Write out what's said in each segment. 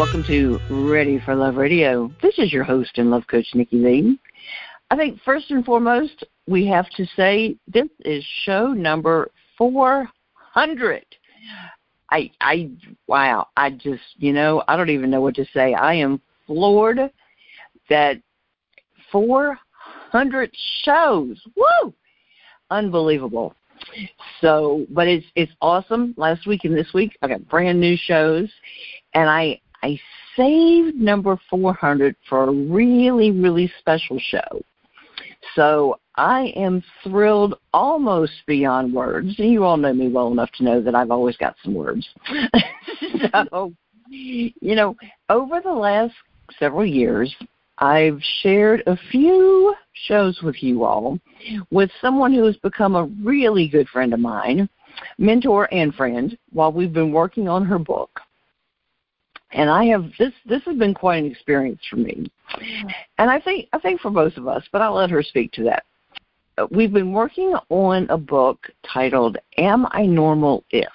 welcome to Ready for Love Radio. This is your host and love coach, Nikki Lee. I think first and foremost, we have to say this is show number 400. I, I, wow, I just, you know, I don't even know what to say. I am floored that 400 shows. Woo! Unbelievable. So, but it's it's awesome. Last week and this week, I got brand new shows, and I I saved number 400 for a really really special show. So I am thrilled almost beyond words. And you all know me well enough to know that I've always got some words. so, you know, over the last several years, I've shared a few shows with you all with someone who has become a really good friend of mine, mentor and friend, while we've been working on her book. And I have this this has been quite an experience for me. And I think I think for both of us, but I'll let her speak to that. We've been working on a book titled Am I Normal If?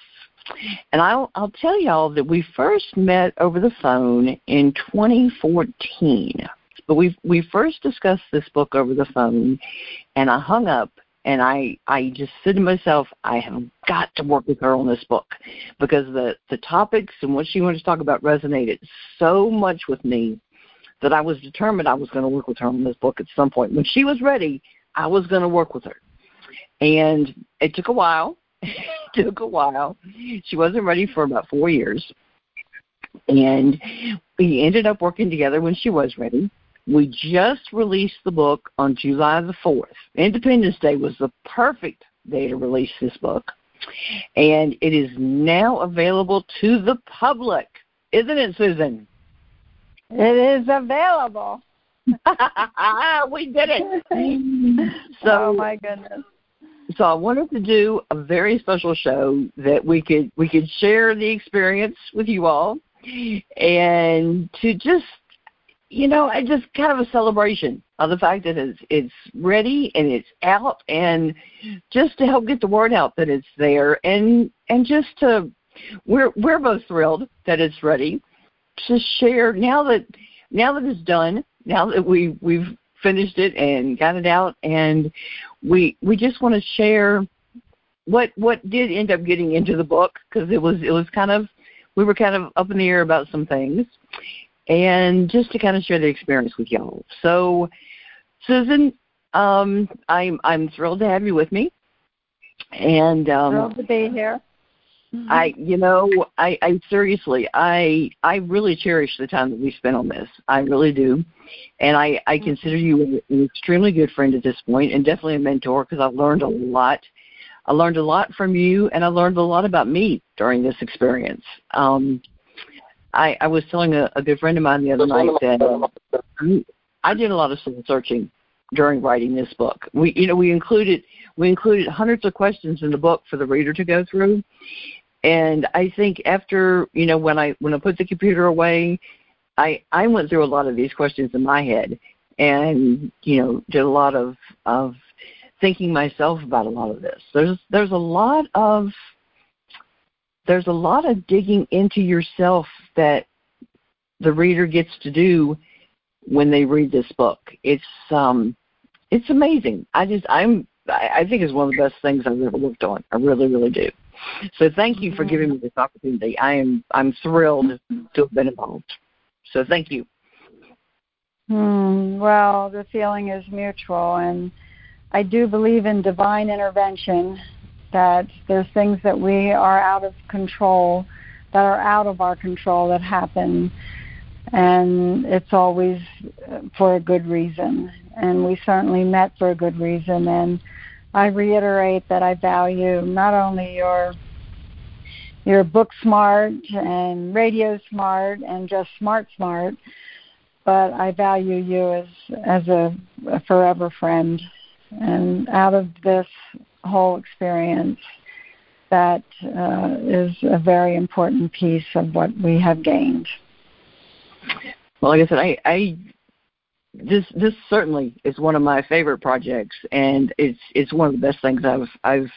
And I'll I'll tell y'all that we first met over the phone in 2014 but we we first discussed this book over the phone, and I hung up and I I just said to myself, I have got to work with her on this book because the the topics and what she wanted to talk about resonated so much with me that I was determined I was going to work with her on this book at some point. When she was ready, I was going to work with her, and it took a while. it took a while. She wasn't ready for about four years, and we ended up working together when she was ready. We just released the book on July the 4th. Independence Day was the perfect day to release this book. And it is now available to the public. Isn't it, Susan? It is available. we did it. so, oh my goodness. So I wanted to do a very special show that we could we could share the experience with you all and to just you know, I just kind of a celebration of the fact that it's it's ready and it's out, and just to help get the word out that it's there, and and just to we're we're both thrilled that it's ready to share now that now that it's done, now that we we've finished it and got it out, and we we just want to share what what did end up getting into the book because it was it was kind of we were kind of up in the air about some things and just to kind of share the experience with y'all. So, Susan, um, I'm I'm thrilled to have you with me, and um, thrilled to be here. Mm-hmm. I, you know, I, I seriously, I, I really cherish the time that we spent on this. I really do, and I, I mm-hmm. consider you an extremely good friend at this point, and definitely a mentor because I've learned a lot. I learned a lot from you, and I learned a lot about me during this experience. Um, I, I was telling a, a good friend of mine the other night that I did a lot of soul searching during writing this book. We, you know, we included we included hundreds of questions in the book for the reader to go through, and I think after you know when I when I put the computer away, I I went through a lot of these questions in my head, and you know did a lot of of thinking myself about a lot of this. There's there's a lot of there's a lot of digging into yourself that the reader gets to do when they read this book. It's um it's amazing. I just I'm I think it's one of the best things I've ever worked on. I really, really do. So thank you for giving me this opportunity. I am I'm thrilled to have been involved. So thank you. Hmm, well, the feeling is mutual and I do believe in divine intervention that there's things that we are out of control, that are out of our control that happen, and it's always uh, for a good reason. And we certainly met for a good reason. And I reiterate that I value not only your your book smart and radio smart and just smart smart, but I value you as as a, a forever friend. And out of this whole experience that uh, is a very important piece of what we have gained. Well, like I said, I, I this this certainly is one of my favorite projects, and it's it's one of the best things I've I've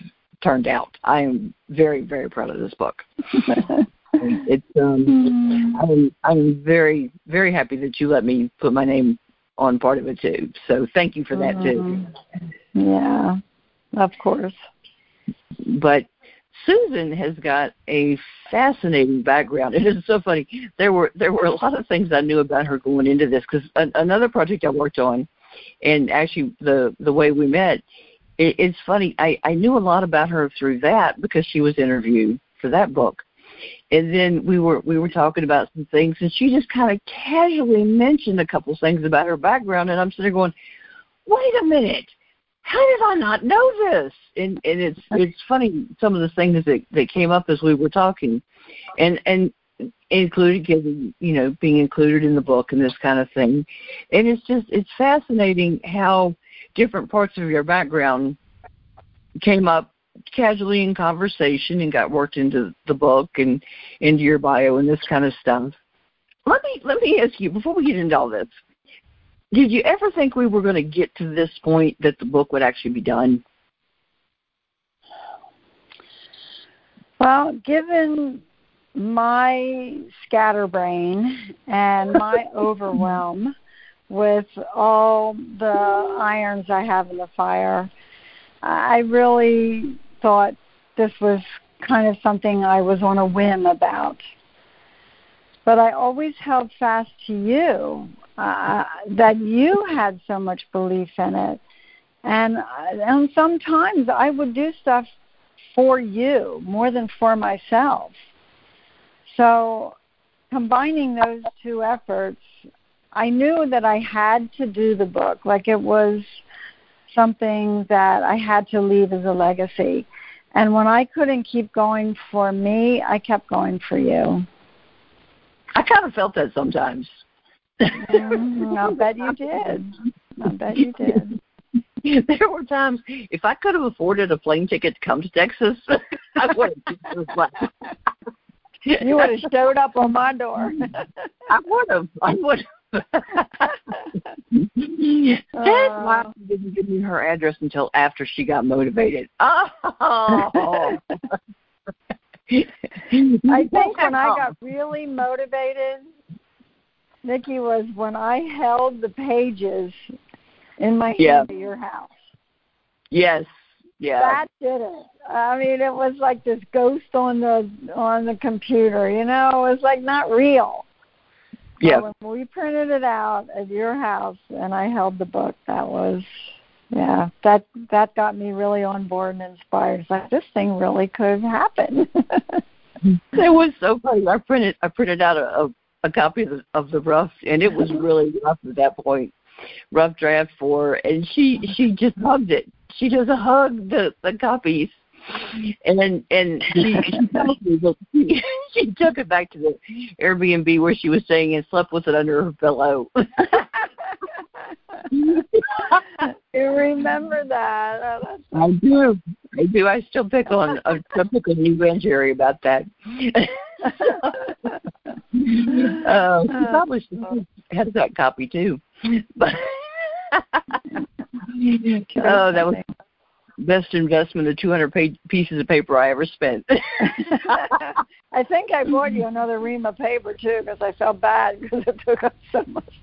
turned out. I am very very proud of this book. it's um, I'm I'm very very happy that you let me put my name on part of it too. So thank you for that too. Yeah, of course. But Susan has got a fascinating background. It is so funny. There were there were a lot of things I knew about her going into this because another project I worked on, and actually the the way we met, it, it's funny. I I knew a lot about her through that because she was interviewed for that book, and then we were we were talking about some things, and she just kind of casually mentioned a couple things about her background, and I'm sitting there going, wait a minute how did I not know this? And and it's it's funny some of the things that that came up as we were talking, and and included getting you know being included in the book and this kind of thing, and it's just it's fascinating how different parts of your background came up casually in conversation and got worked into the book and into your bio and this kind of stuff. Let me let me ask you before we get into all this did you ever think we were going to get to this point that the book would actually be done? Well, given my scatterbrain and my overwhelm with all the irons I have in the fire, I really thought this was kind of something I was on a whim about. But I always held fast to you uh, that you had so much belief in it. And and sometimes I would do stuff for you more than for myself. So combining those two efforts, I knew that I had to do the book. Like it was something that I had to leave as a legacy. And when I couldn't keep going for me, I kept going for you. I kind of felt that sometimes mm, I bet you did. I bet you did. There were times if I could have afforded a plane ticket to come to Texas, I would have. you would have showed up on my door. I would have. I would have. That's why she didn't give me her address until after she got motivated. Oh. I think when I got really motivated, Nikki, was when I held the pages in my hand at your house. Yes. Yeah. That did it. I mean, it was like this ghost on the on the computer. You know, it was like not real. Yeah. So when we printed it out at your house and I held the book, that was yeah, that that got me really on board and inspired. It's like this thing really could happen. it was so funny. I printed I printed out a, a a copy of the, of the rough, and it was really rough at that point. Rough draft four, and she she just hugged it. She just hugged the the copies, and and she she, she took it back to the Airbnb where she was staying and slept with it under her pillow. you remember that? Oh, I do. I do. I still pick on. I still pick on you, Grand Jerry, about that. uh, she probably should have that copy too. But oh, that was best investment of 200 page, pieces of paper I ever spent. I think I bought you another ream of paper too because I felt bad because it took up so much.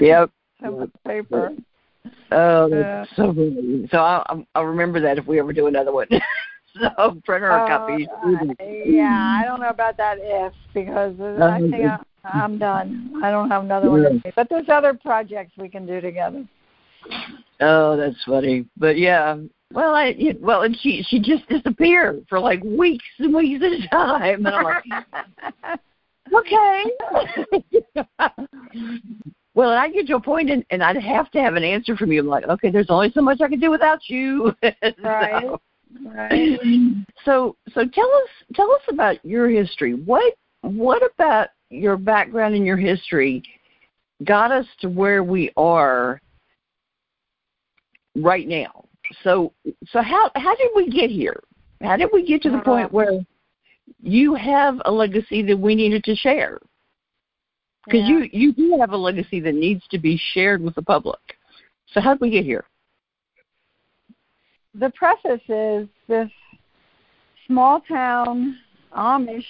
Yep. So much paper. Oh, that's uh, so good. So I'll, I'll remember that if we ever do another one. so printer uh, copy. Yeah, I don't know about that if because I think I, I'm done. I don't have another yeah. one. But there's other projects we can do together. Oh, that's funny. But yeah, well, I well, and she she just disappeared for like weeks and weeks at a time, and I'm like, okay. well, and I get to a point, and, and I'd have to have an answer from you. I'm like, okay, there's only so much I can do without you. Right. so, right. So, so tell us tell us about your history. What what about your background and your history got us to where we are right now? So, so how how did we get here? How did we get to the uh-huh. point where you have a legacy that we needed to share? Because Yeah. you you do have a legacy that needs to be shared with the public. So how did we get here? The preface is this small town Amish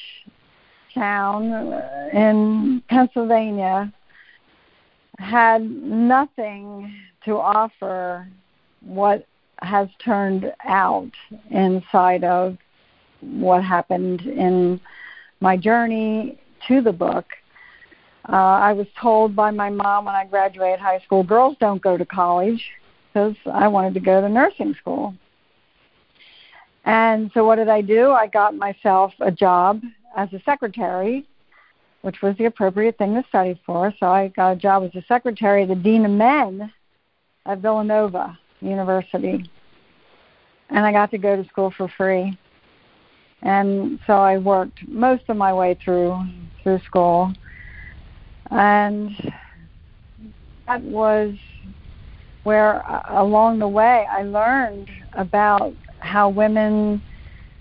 town uh, in Pennsylvania had nothing to offer what has turned out inside of what happened in my journey to the book. Uh, I was told by my mom when I graduated high school, girls don't go to college because I wanted to go to nursing school. And so what did I do? I got myself a job as a secretary, which was the appropriate thing to study for. So I got a job as a secretary, the dean of men at Villanova University. And I got to go to school for free. And so I worked most of my way through through school. And that was where uh, along the way I learned about how women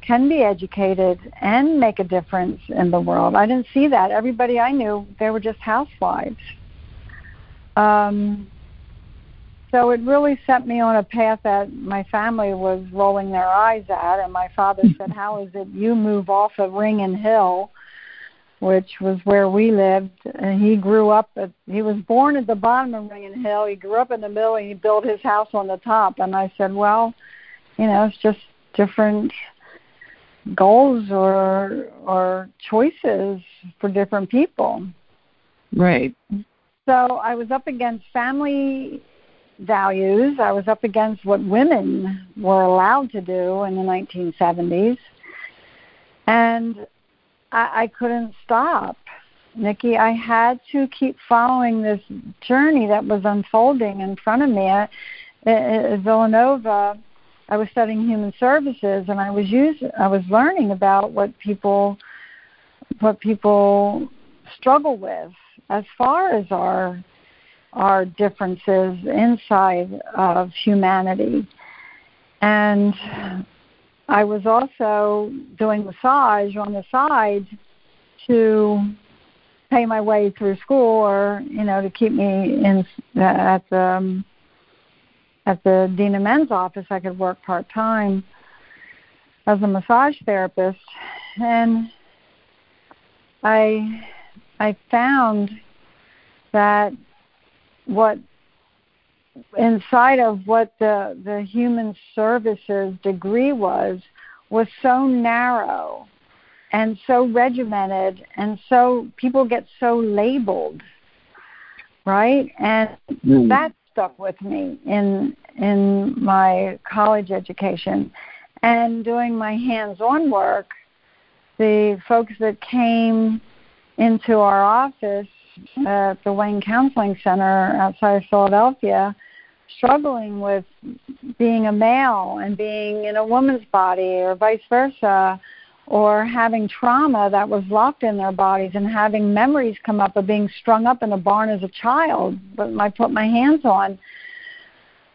can be educated and make a difference in the world. I didn't see that. Everybody I knew, they were just housewives. Um, so it really set me on a path that my family was rolling their eyes at. And my father said, How is it you move off of Ringen Hill, which was where we lived? And he grew up, at, he was born at the bottom of Ringen Hill. He grew up in the middle and he built his house on the top. And I said, Well, you know, it's just different goals or or choices for different people. Right. So I was up against family values. I was up against what women were allowed to do in the 1970s. And I, I couldn't stop. Nikki, I had to keep following this journey that was unfolding in front of me. At, at Villanova, I was studying human services, and I was using, I was learning about what people, what people struggle with as far as our our differences inside of humanity. And I was also doing massage on the side to pay my way through school or, you know, to keep me in at the um, at the Dean of Men's office I could work part time as a massage therapist. And I I found that what inside of what the the human services degree was was so narrow and so regimented and so people get so labeled right and Mm. that stuck with me in in my college education and doing my hands-on work the folks that came into our office at the Wayne Counseling Center outside of Philadelphia, struggling with being a male and being in a woman's body or vice versa, or having trauma that was locked in their bodies and having memories come up of being strung up in a barn as a child, but I put my hands on.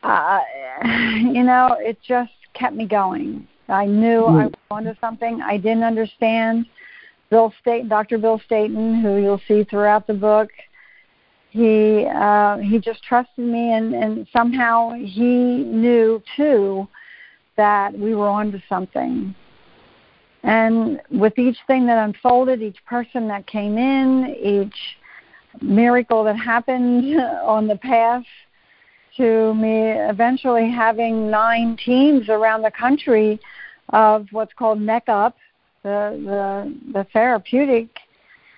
Uh, you know, it just kept me going. I knew I was onto something I didn't understand. Bill State, Dr. Bill Staten, who you'll see throughout the book, he uh, he just trusted me, and and somehow he knew too that we were onto something. And with each thing that unfolded, each person that came in, each miracle that happened on the path to me eventually having nine teams around the country of what's called neck up, the the, the therapeutic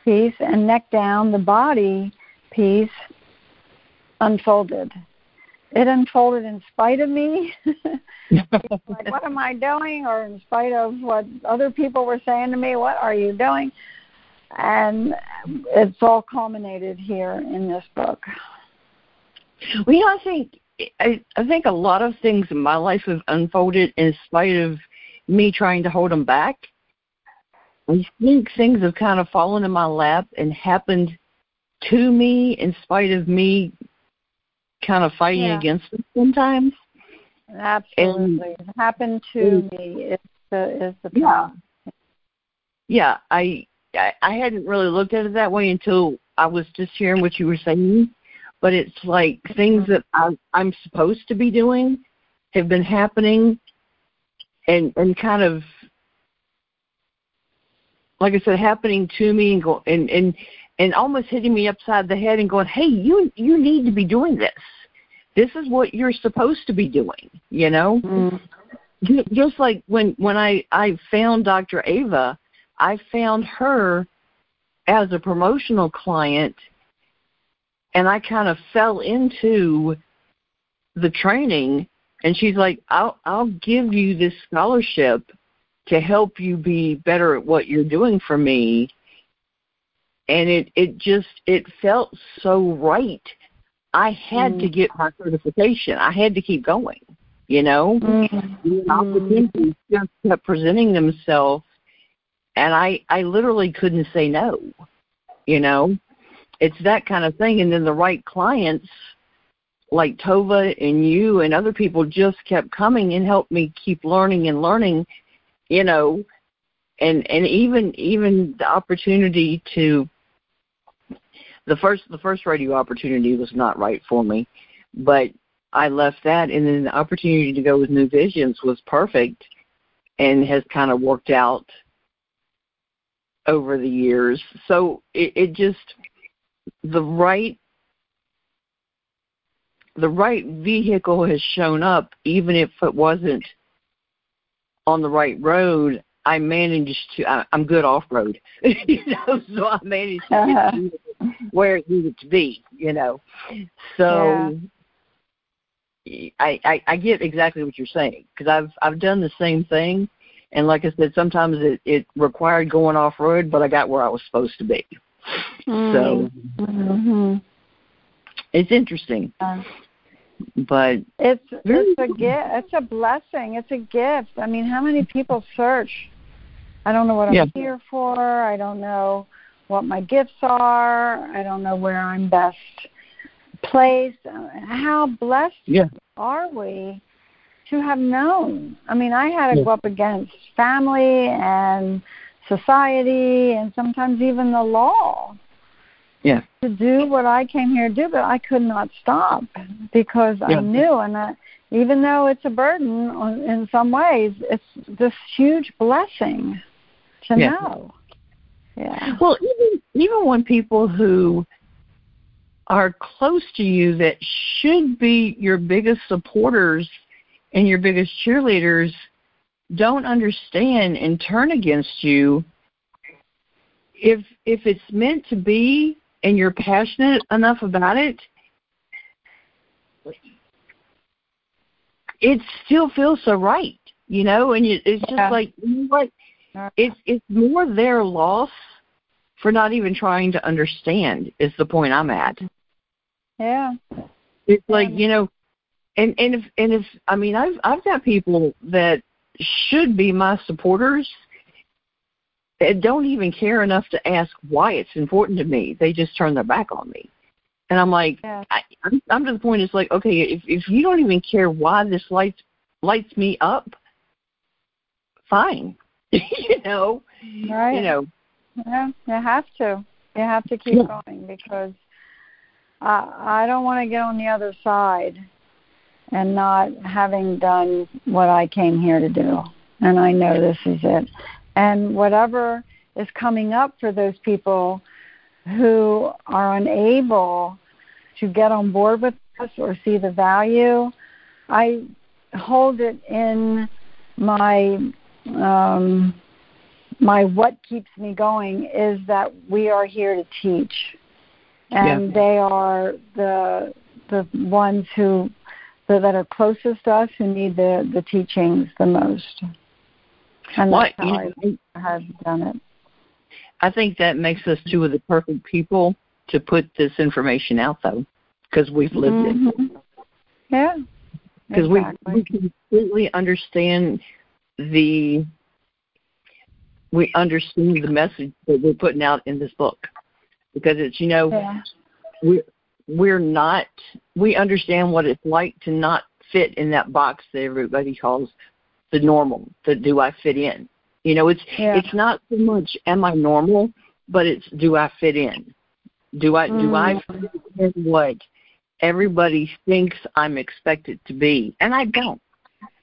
piece, and neck down, the body piece, unfolded. It unfolded in spite of me. like, what am I doing? Or in spite of what other people were saying to me, what are you doing? And it's all culminated here in this book. Well, you know, I think I, I think a lot of things in my life have unfolded in spite of me trying to hold them back. I think things have kind of fallen in my lap and happened to me in spite of me kind of fighting Yeah. against them sometimes. Absolutely. it happened to and- me is the is the Yeah. problem. Yeah, I I, I hadn't really looked at it that way until I was just hearing what you were saying. But it's like things mm-hmm. that I, I'm supposed to be doing have been happening, and and kind of like I said, happening to me and go and and and almost hitting me upside the head and going, "Hey, you you need to be doing this. This is what you're supposed to be doing." You know, Mm. just like when when I I found Dr. Ava, I found her as a promotional client, and I kind of fell into the training. And she's like, "I'll I'll give you this scholarship." to help you be better at what you're doing for me and it it just it felt so right. I had Mm. to get my certification. I had to keep going you know? Mm. the opportunities just kept presenting themselves and i i literally couldn't say no you know? It's that kind of thing and then the right clients like tova and you and other people just kept coming and helped me keep learning and learning you know? And and even even the opportunity to the first the first radio opportunity was not right for me but i left that and then the opportunity to go with new visions was perfect and has kind of worked out over the years. So it, it just the right the right vehicle has shown up. Even if it wasn't on the right road, I managed to. I, I'm good off road, you know, so I managed to get uh-huh. to where it needed to be, you know. So I, I I get exactly what you're saying because I've I've done the same thing, and like I said, sometimes it it required going off road, but I got where I was supposed to be. So hmm it's interesting, but it's it's a gift. It's a blessing. It's a gift. I mean, how many people search? I don't know what I'm Yeah. here for. I don't know what my gifts are. I don't know where I'm best placed. Uh, How blessed yeah, are we to have known? I mean, I had to Yeah. go up against family and society and sometimes even the law yeah, to do what I came here to do, but I could not stop because Yeah. I knew, and I, even though it's a burden on, in some ways, it's this huge blessing to know. Yeah. Well, even even when people who are close to you that should be your biggest supporters and your biggest cheerleaders don't understand and turn against you if if it's meant to be and you're passionate enough about it it still feels so right you know and you, it's just Yeah. like you know what it's it's more their loss for not even trying to understand is the point I'm at. Yeah. It's like, you know and and if and if I mean I've I've got people that should be my supporters that don't even care enough to ask why it's important to me. They just turn their back on me. And I'm like Yeah. I I'm, I'm to the point it's like, okay, if if you don't even care why this lights lights me up, fine. you know. Right. You know. Yeah, you have to. You have to keep Yeah. going because I I don't want to get on the other side and not having done what I came here to do. And I know this is it. And whatever is coming up for those people who are unable to get on board with us or see the value, I hold it in my um my what keeps me going is that we are here to teach and Yeah. they are the the ones who that that are closest to us who need the the teachings the most and Well, that's you how know, I have done it I think that makes us two of the perfect people to put this information out, though, because we've lived it. Mhm. yeah Because exactly. we, we completely understand the we understand the message that we're putting out in this book. Because it's you know yeah we we're not we understand what it's like to not fit in that box that everybody calls the normal. The do I fit in? You know, it's Yeah. it's not so much am I normal, but it's do I fit in? Do I do I Mm. fit in what everybody thinks I'm expected to be? And I don't.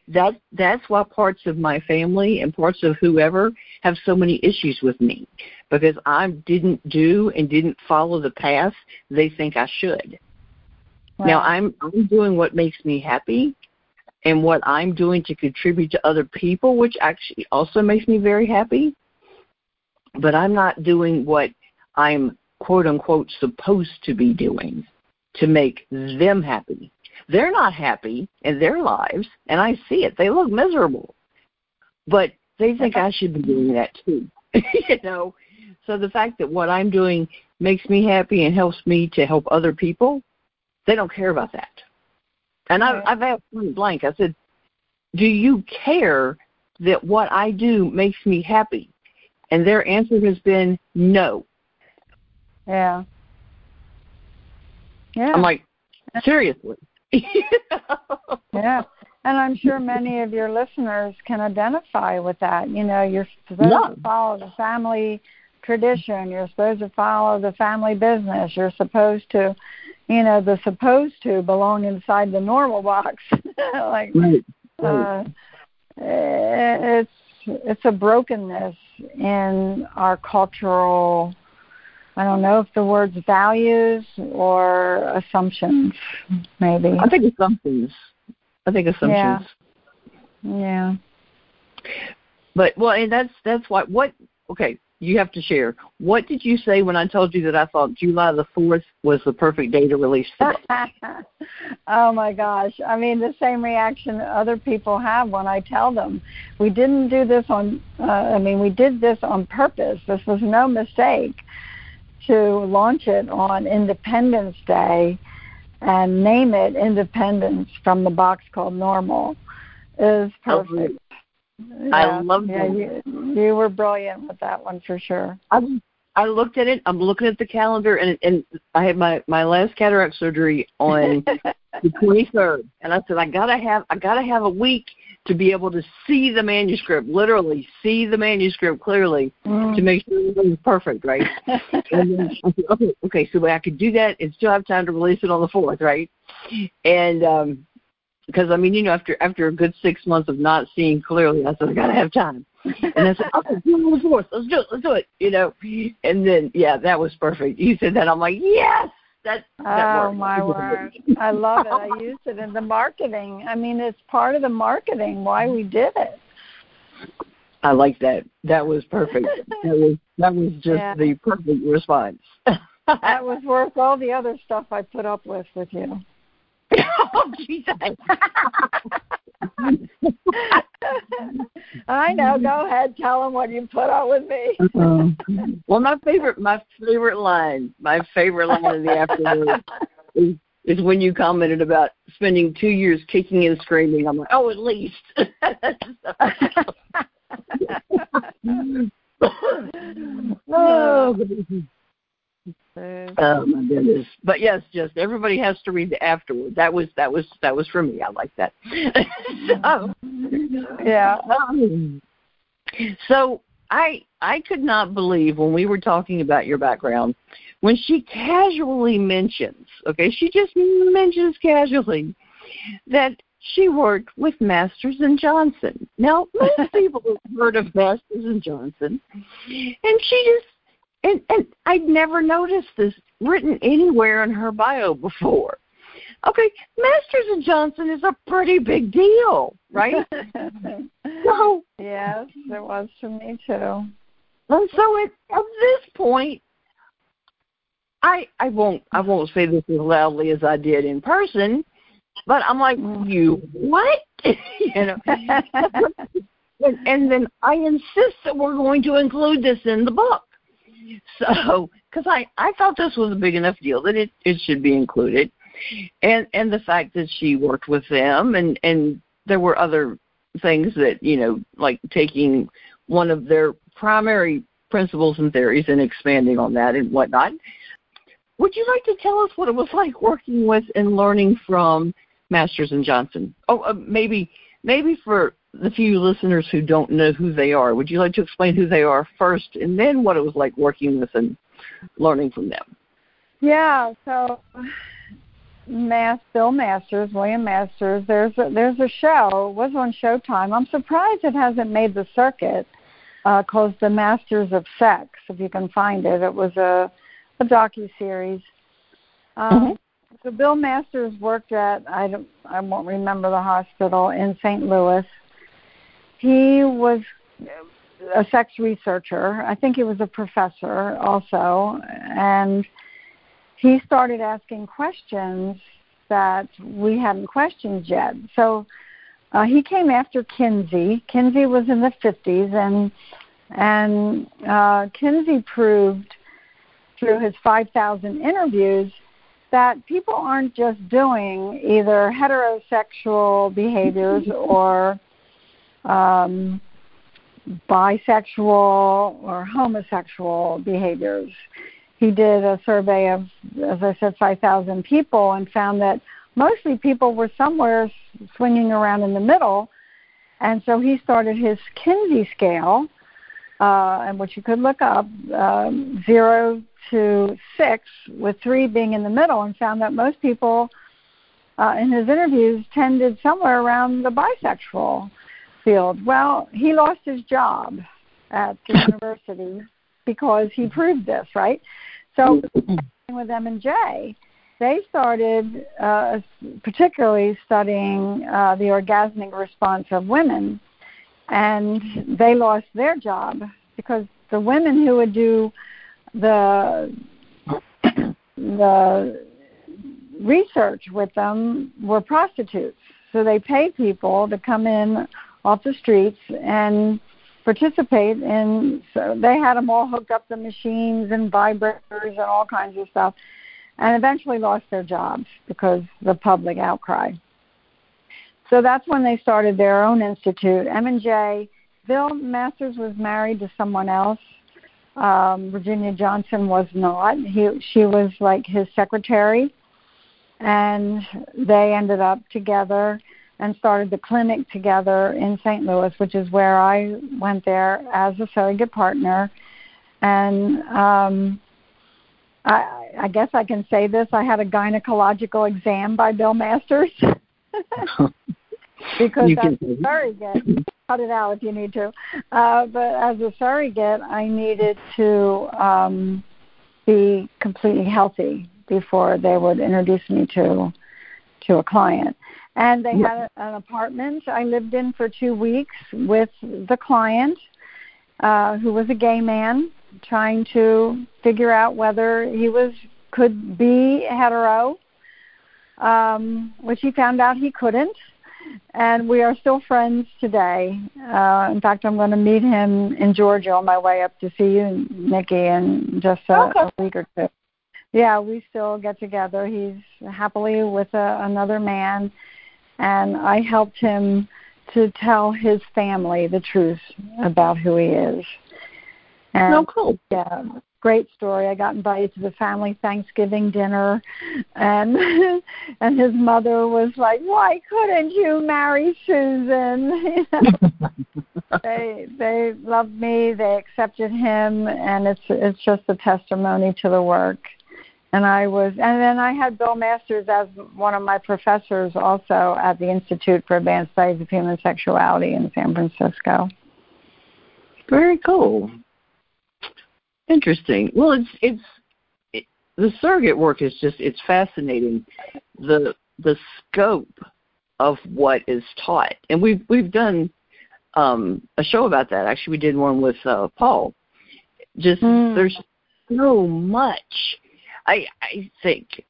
That that's why parts of my family and parts of whoever have so many issues with me because I didn't do and didn't follow the path they think I should. Now I'm I'm doing what makes me happy and what I'm doing to contribute to other people, which actually also makes me very happy. But I'm not doing what I'm quote unquote supposed to be doing to make them happy. They're not happy in their lives, and I see it. They look miserable. But they think I should be doing that too. you know? So the fact that what I'm doing makes me happy and helps me to help other people, they don't care about that. And. I've, I've asked point blank, I said, Do you care that what I do makes me happy? And their answer has been no. Yeah. Yeah. I'm like, seriously. yeah. And I'm sure many of your listeners can identify with that. You know, you're supposed Yeah. to follow the family tradition. You're supposed to follow the family business. You're supposed to, you know, the supposed to belong inside the normal box. like, Right. uh, it's it's a brokenness in our cultural. I don't know if the word's values or assumptions, maybe. I think assumptions. I think assumptions. Yeah. yeah. But well, and that's that's why. What? Okay, you have to share. What did you say when I told you that I thought July the fourth was the perfect day to release the oh my gosh. I mean, the same reaction other people have when I tell them. We didn't do this on, uh, I mean, we did this on purpose. This was no mistake to launch it on Independence Day and name it Independence from the box called Normal is perfect. I love yeah, that. you, you were brilliant with that one for sure. I I looked at it. I'm looking at the calendar, and and I had my my last cataract surgery on the 23rd, and I said I gotta have I gotta have a week to be able to see the manuscript, literally see the manuscript clearly to make sure everything's perfect, right? and then I said, okay, okay, so I could do that and still have time to release it on the fourth, right? And um because I mean, you know, after after a good six months of not seeing clearly, I said I gotta have time. And I said, okay, do it on the fourth. Let's do it. Let's do it. You know. And then, yeah, that was perfect. You said that. I'm like, yes. That. that Oh my word! I love it. I use it in the marketing. I mean, it's part of the marketing why we did it. I like that. That was perfect. That was that was just Yeah. the perfect response. That was worth all the other stuff I put up with with you. oh, Jesus. I know. Go ahead. Tell them what you put up with me. Um, well, my favorite, my favorite line, my favorite line in the afternoon is, is when you commented about spending two years kicking and screaming. I'm like, oh, at least. oh, oh my goodness! But yes, just everybody has to read the afterword. That was that was that was for me. I like that. so, yeah. um, so I I could not believe when we were talking about your background when she casually mentions, okay, she just mentions casually that she worked with Masters and Johnson. Now, most people have heard of Masters and Johnson, and she just and and I'd never noticed this written anywhere in her bio before. Okay, Masters and Johnson is a pretty big deal, right? so yes, it was for me too. and so at, at this point, I I won't I won't say this as loudly as I did in person, but I'm like, mm. you what? you know. and, and then I insist that we're going to include this in the book. So, because I I thought this was a big enough deal that it it should be included, and and the fact that she worked with them and and there were other things that you know like taking one of their primary principles and theories and expanding on that and whatnot. Would you like to tell us what it was like working with and learning from Masters and Johnson? Oh, uh, maybe maybe for the few listeners who don't know who they are, would you like to explain who they are first, and then what it was like working with and learning from them? Yeah. So, Mass Bill Masters, William Masters. There's a, there's a show. It was on Showtime. I'm surprised it hasn't made the circuit. Uh, called The Masters of Sex, if you can find it. It was a a docu series. Um, mm-hmm. So Bill Masters worked at I don't I won't remember the hospital in St. Louis. He was a sex researcher. I think he was a professor also, and he started asking questions that we hadn't questioned yet. So uh, he came after Kinsey. Kinsey was in the 50s, and and uh, Kinsey proved through his 5,000 interviews that people aren't just doing either heterosexual behaviors or um, bisexual or homosexual behaviors he did a survey of, as I said, 5,000 people and found that mostly people were somewhere swinging around in the middle. And so he started his Kinsey scale, uh, and which you could look up, um, zero to six, with three being in the middle, and found that most people uh, in his interviews tended somewhere around the bisexual field. Well, he lost his job at the university because he proved this, right? So with M and J, they started uh, particularly studying uh, the orgasmic response of women, and they lost their job because the women who would do the the research with them were prostitutes. So they paid people to come in off the streets and participate in so they had them all hooked up to machines and vibrators and all kinds of stuff and eventually lost their jobs because the public outcry. So that's when they started their own institute m&j bill masters was married to someone else. Um, virginia johnson was not. He she was like his secretary. And they ended up together and started the clinic together in St. Louis, which is where I went there as a surrogate partner. And um, I, I guess I can say this: I had a gynecological exam by Bill Masters because you as a surrogate, cut it out if you need to. Uh, but as a surrogate, I needed to um, be completely healthy before they would introduce me to to a client and they had an apartment I lived in for two weeks with the client, uh, who was a gay man, trying to figure out whether he was could be hetero, um, which he found out he couldn't. And we are still friends today. Uh, in fact, I'm going to meet him in Georgia on my way up to see you, Nikki, in just a, okay. a week or two. Yeah, we still get together. He's happily with a, another man and I helped him to tell his family the truth about who he is. And, oh, cool. Yeah, great story. I got invited to the family Thanksgiving dinner, and and his mother was like, "Why couldn't you marry Susan?" they they loved me. They accepted him, and it's it's just a testimony to the work and I was, and then I had Bill Masters as one of my professors also at the Institute for Advanced Studies of Human Sexuality in San Francisco. Very cool. Interesting. Well, it's it's it, the surrogate work is just it's fascinating. The the scope of what is taught, and we've we've done um, a show about that. Actually, we did one with uh, Paul. Just mm. there's so much I I think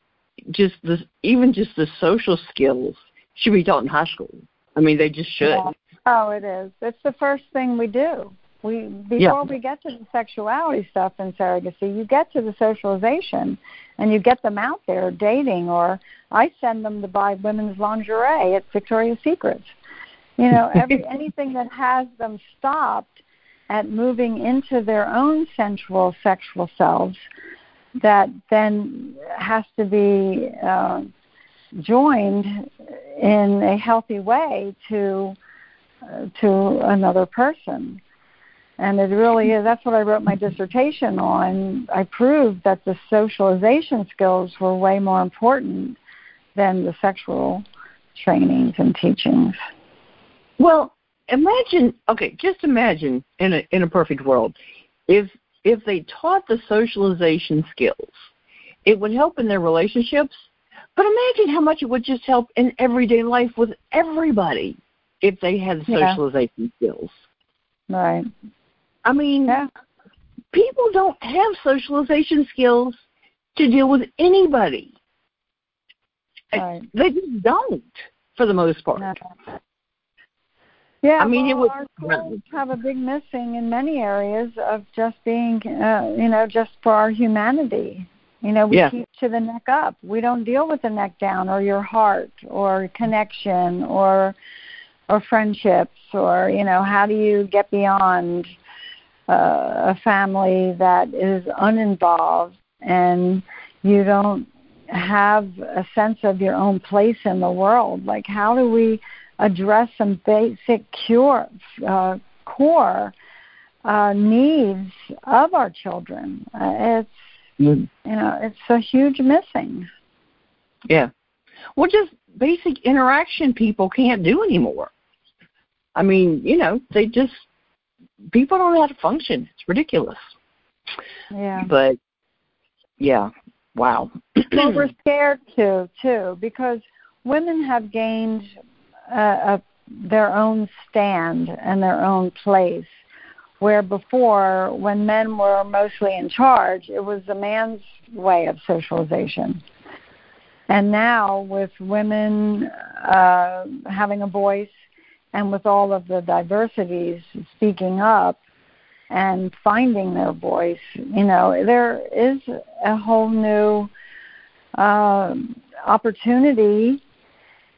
just the even just the social skills should be taught in high school. I mean, they just should. Yeah. Oh, it is. It's the first thing we do. We before yeah. we get to the sexuality stuff in surrogacy, you get to the socialization, and you get them out there dating. Or I send them to buy women's lingerie at Victoria's Secret. You know, every anything that has them stopped at moving into their own sensual sexual selves that then has to be uh, joined in a healthy way to to another person. And it really is. That's what I wrote my dissertation on. I proved that the socialization skills were way more important than the sexual trainings and teachings. Well, imagine. Okay, just imagine in a in a perfect world, if if they taught the socialization skills, it would help in their relationships. But imagine how much it would just help in everyday life with everybody if they had socialization yeah. skills. Right. I mean, yeah. people don't have socialization skills to deal with anybody. Right. They just don't, for the most part. No. Yeah, I mean, well, it would our schools have a big missing in many areas of just being, uh, you know, just for our humanity. You know, we Yeah. keep to the neck up. We don't deal with the neck down or your heart or connection or or friendships or you know how do you get beyond uh, a family that is uninvolved and you don't have a sense of your own place in the world. Like how do we address some basic cure uh, core uh, needs of our children? Uh, it's Mm. you know it's a huge missing. Yeah. Well, just basic interaction people can't do anymore. I mean, you know, they just people don't know how to function. It's ridiculous. Yeah. But yeah, wow. well, we're scared to too because women have gained a, their own stand and their own place. Where before, when men were mostly in charge, it was the man's way of socialization. And now, with women uh, having a voice and with all of the diversities speaking up and finding their voice, you know, there is a whole new uh, opportunity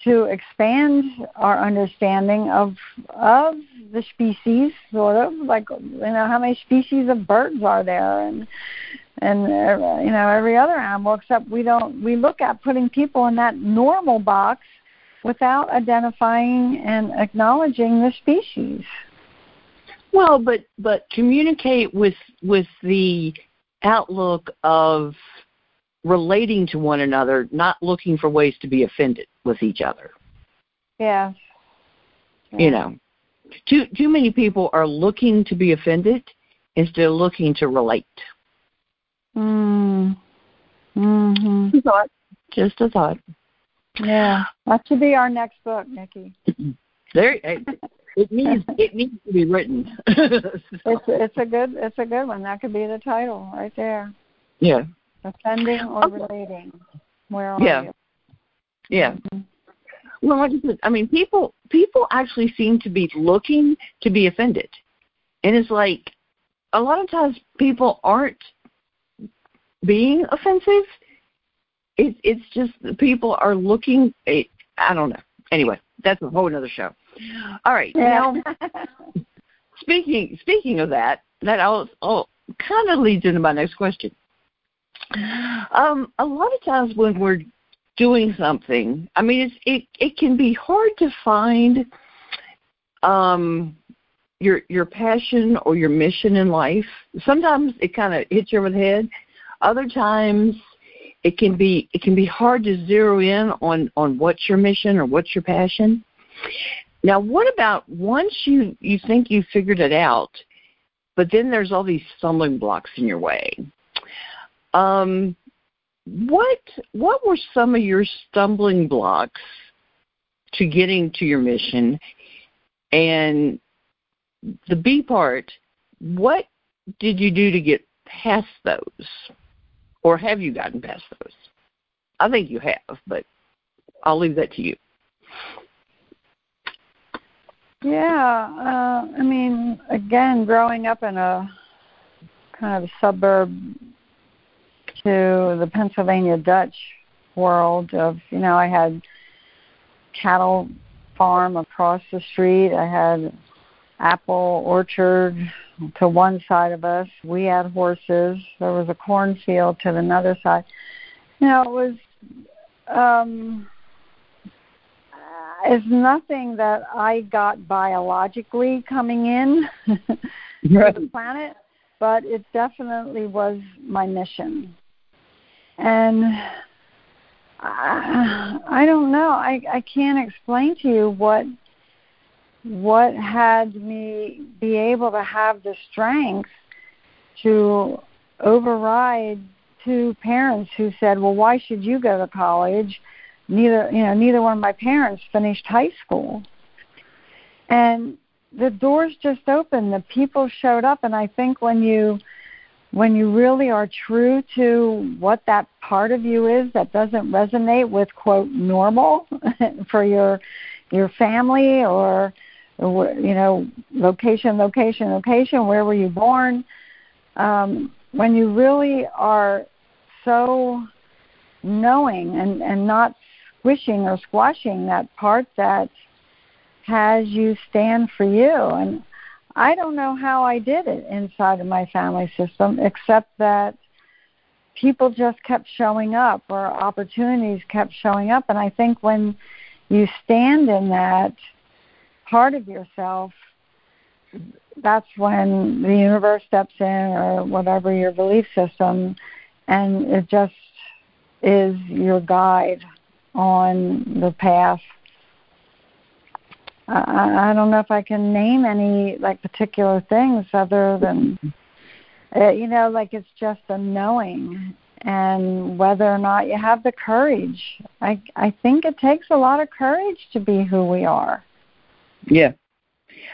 to expand our understanding of of the species, sort of like you know how many species of birds are there, and and uh, you know every other animal. Except we don't we look at putting people in that normal box without identifying and acknowledging the species. Well, but but communicate with with the outlook of relating to one another, not looking for ways to be offended with each other. Yeah. You know, too too many people are looking to be offended instead of looking to relate. Mm. Mhm. Just a thought. Just a thought. Yeah. That should be our next book, Nikki. There, it needs it needs to be written. It's it's a good it's a good one. That could be the title right there. yeah, Offending or relating. Where are Yeah. you? Yeah. Mhm. Well, like I said, I mean, people people actually seem to be looking to be offended, and it's like a lot of times people aren't being offensive. It's it's just people are looking. It, I don't know. Anyway, that's a whole other show. All right. Yeah. Now, speaking speaking of that, that all, all kind of leads into my next question. Um, a lot of times when we're doing something, I mean, it's, it it can be hard to find um, your your passion or your mission in life. Sometimes it kind of hits you over the head. Other times, it can be it can be hard to zero in on on what's your mission or what's your passion. Now, what about once you you think you figured it out, but then there's all these stumbling blocks in your way? Um, what what were some of your stumbling blocks to getting to your mission? And the B part, what did you do to get past those? Or have you gotten past those? I think you have, but I'll leave that to you. Yeah, uh, I mean, again, growing up in a kind of suburb to the Pennsylvania Dutch world of, you know, I had cattle farm across the street. I had apple orchard to one side of us. We had horses. There was a cornfield to the another side. You know, it was um is nothing that I got biologically coming in right. to the planet, but it definitely was my mission. And I, I don't know. I I can't explain to you what what had me be able to have the strength to override two parents who said, "Well, why should you go to college?" Neither, you know, neither one of my parents finished high school. And the doors just opened, the people showed up and I think when you when you really are true to what that part of you is that doesn't resonate with quote normal for your your family or you know location location location where were you born? Um, when you really are so knowing and and not squishing or squashing that part that has you stand for you. And I don't know how I did it inside of my family system, except that people just kept showing up or opportunities kept showing up. And I think when you stand in that part of yourself, that's when the universe steps in or whatever your belief system, and it just is your guide on the path I, I don't know if I can name any like particular things other than uh, you know like it's just a knowing and whether or not you have the courage. I I think it takes a lot of courage to be who we are. Yeah,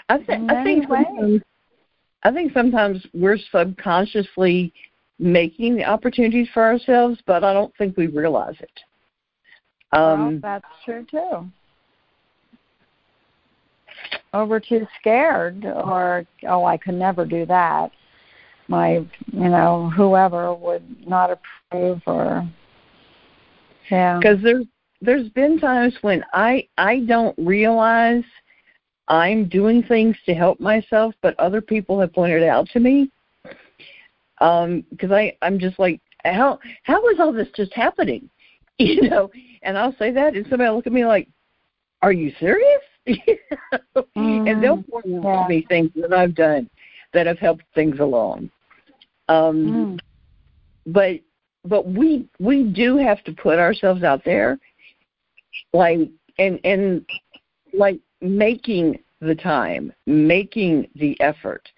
I think I think sometimes, I think sometimes we're subconsciously making the opportunities for ourselves, but I don't think we realize it. Um, well, that's true too or we're too scared or oh i could never do that. My you know whoever would not approve or yeah. Because there's there's been times when i i don't realize i'm doing things to help myself but other people have pointed out to me. Um because i i'm just like how how is all this just happening? You know? And i'll say that and somebody will look at me like are you serious mm, and they'll point out yeah. to me things that I've done that have helped things along. Um, mm. But but we we do have to put ourselves out there, like and and like making the time, making the effort.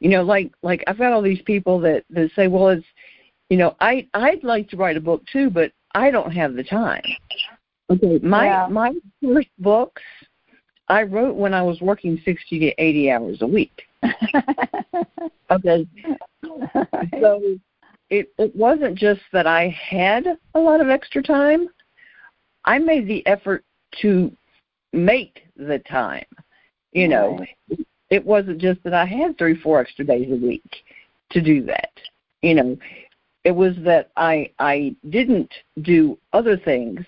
You know, like like I've got all these people that that say, well, it's you know, I I'd like to write a book too, but I don't have the time. Okay, my yeah. my first books I wrote when I was working 60 to 80 hours a week. okay. So it it wasn't just that I had a lot of extra time. I made the effort to make the time. You know, right. it wasn't just that I had three, four extra days a week to do that. You know, it was that I I didn't do other things,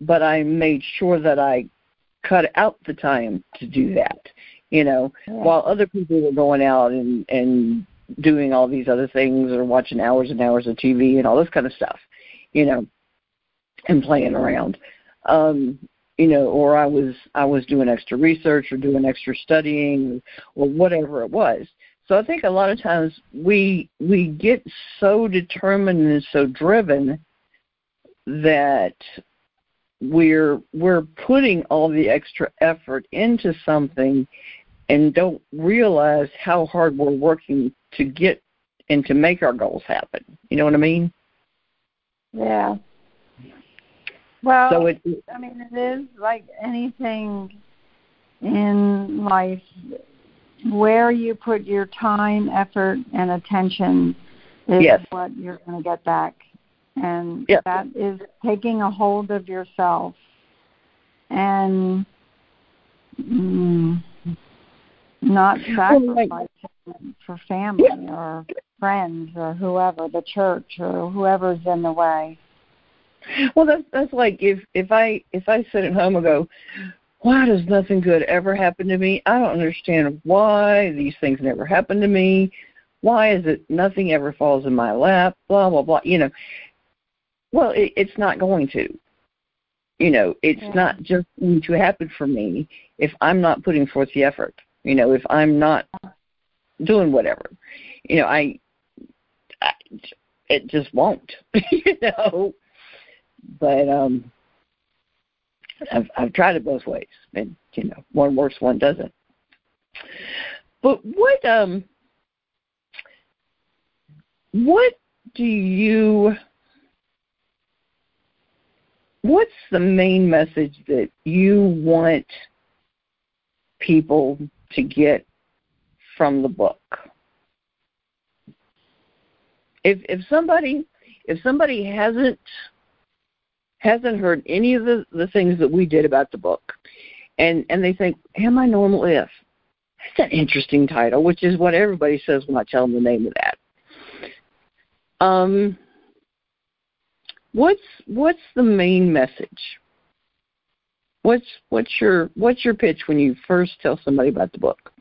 but I made sure that I cut out the time to do that you know yeah. while other people were going out and and doing all these other things or watching hours and hours of tv and all this kind of stuff you know and playing around um you know or i was i was doing extra research or doing extra studying or whatever it was so i think a lot of times we we get so determined and so driven that we're we're putting all the extra effort into something and don't realize how hard we're working to get and to make our goals happen. You know what I mean? Yeah. Well, so it, I mean, it is like anything in life where you put your time, effort, and attention is yes. what you're going to get back and yeah. that is taking a hold of yourself and mm, not sacrificing for family or friends or whoever, the church or whoever's in the way. Well, that's that's like if if I if I sit at home and go, why does nothing good ever happen to me? I don't understand why these things never happen to me. Why is it nothing ever falls in my lap? Blah blah blah. You know, well, it, it's not going to. You know, it's Yeah. not just going to happen for me if I'm not putting forth the effort. You know, if I'm not doing whatever. You know, I, I it just won't. you know, but um, I've I've tried it both ways, and you know, one works, one doesn't. But what um, what do you? What's the main message that you want people to get from the book? If if somebody if somebody hasn't hasn't heard any of the, the things that we did about the book and and they think, Am I normal if? That's an interesting title, which is what everybody says when I tell them the name of that. Um what's what's the main message? What's what's your what's your pitch when you first tell somebody about the book?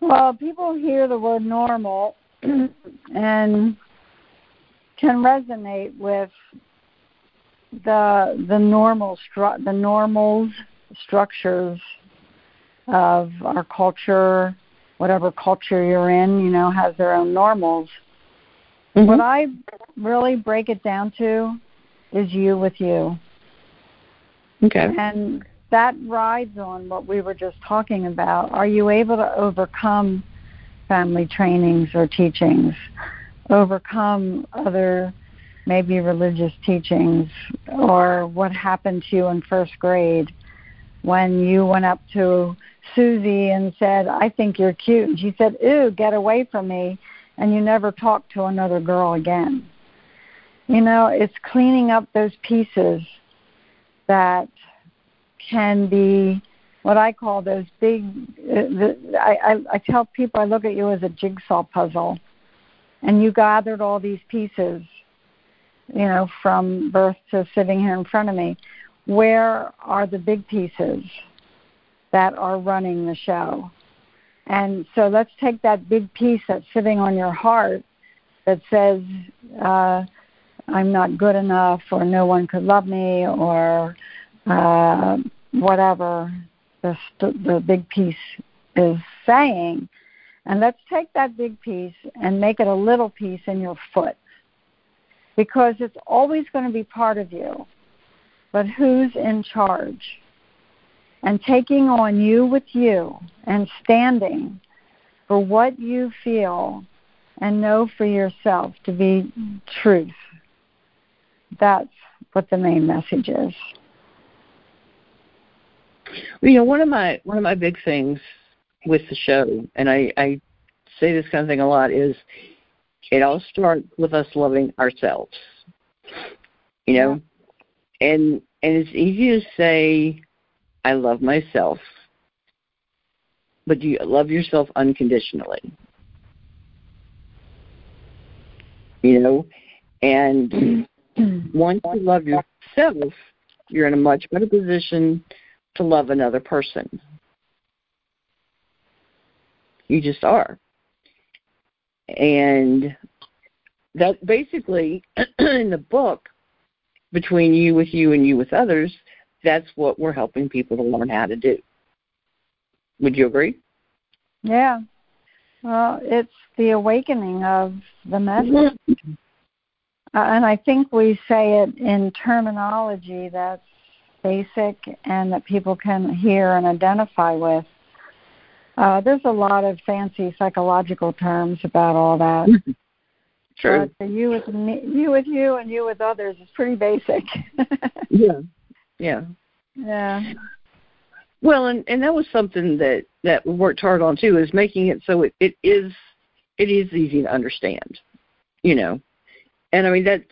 Well, people hear the word normal and can resonate with the the normal stru- the normals structures of our culture, whatever culture you're in, you know, has their own normals. Mm-hmm. What I really break it down to is you with you. Okay. And that rides on what we were just talking about. Are you able to overcome family trainings or teachings? Overcome other maybe religious teachings or what happened to you in first grade when you went up to Susie and said, I think you're cute. And she said, Ooh, get away from me. And you never talk to another girl again. You know, it's cleaning up those pieces that can be what I call those big. Uh, the, I, I, I tell people I look at you as a jigsaw puzzle, and you gathered all these pieces, you know, from birth to sitting here in front of me. Where are the big pieces that are running the show? And so let's take that big piece that's sitting on your heart that says, uh, I'm not good enough, or no one could love me, or uh, whatever the, st- the big piece is saying. And let's take that big piece and make it a little piece in your foot. Because it's always going to be part of you. But who's in charge? And taking on you with you and standing for what you feel and know for yourself to be truth. That's what the main message is. You know, one of my one of my big things with the show, and I, I say this kind of thing a lot, is it all starts with us loving ourselves. You know, and and it's easy to say, I love myself, but do you love yourself unconditionally? You know, and once you love yourself, you're in a much better position to love another person. You just are. And that basically, in the book, between you with you and you with others, that's what we're helping people to learn how to do. Would you agree? Yeah. Well, it's the awakening of the message. Uh, and I think we say it in terminology that's basic and that people can hear and identify with. Uh, there's a lot of fancy psychological terms about all that. True. But the you with me, you with you, and you with others is pretty basic. yeah. Yeah. yeah. Well, and and that was something that that we worked hard on too, is making it so it, it is it is easy to understand, you know. And I mean that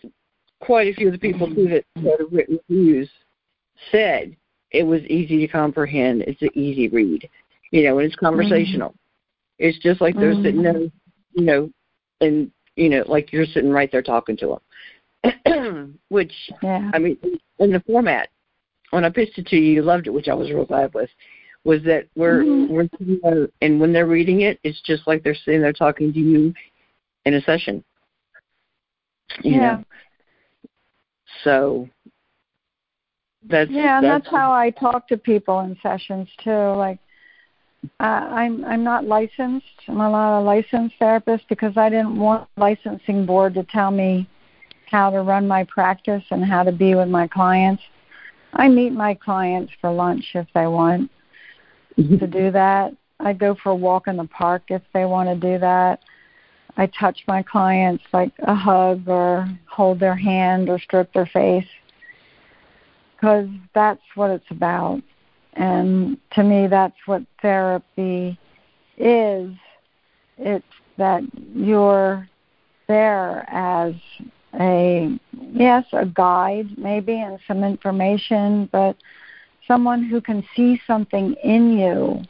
quite a few of the people too that, that have written reviews said it was easy to comprehend. It's an easy read, you know, and it's conversational. Mm-hmm. It's just like they're sitting there, mm-hmm. you know, and you know, like you're sitting right there talking to them. Which Yeah. I mean, in the format, when I pitched it to you, you loved it, which I was real glad with. Was that we're Mhm. we're and when they're reading it, it's just like they're sitting there talking to you in a session. You Yeah. know, So that's yeah, and that's, that's how I talk to people in sessions too. Like uh, I'm I'm not licensed. I'm not a licensed therapist because I didn't want licensing board to tell me how to run my practice and how to be with my clients. I meet my clients for lunch if they want to do that. I go for a walk in the park if they want to do that. I touch my clients like a hug or hold their hand or stroke their face because that's what it's about. And to me, that's what therapy is. It's that you're there as a, yes, a guide maybe and some information, but someone who can see something in you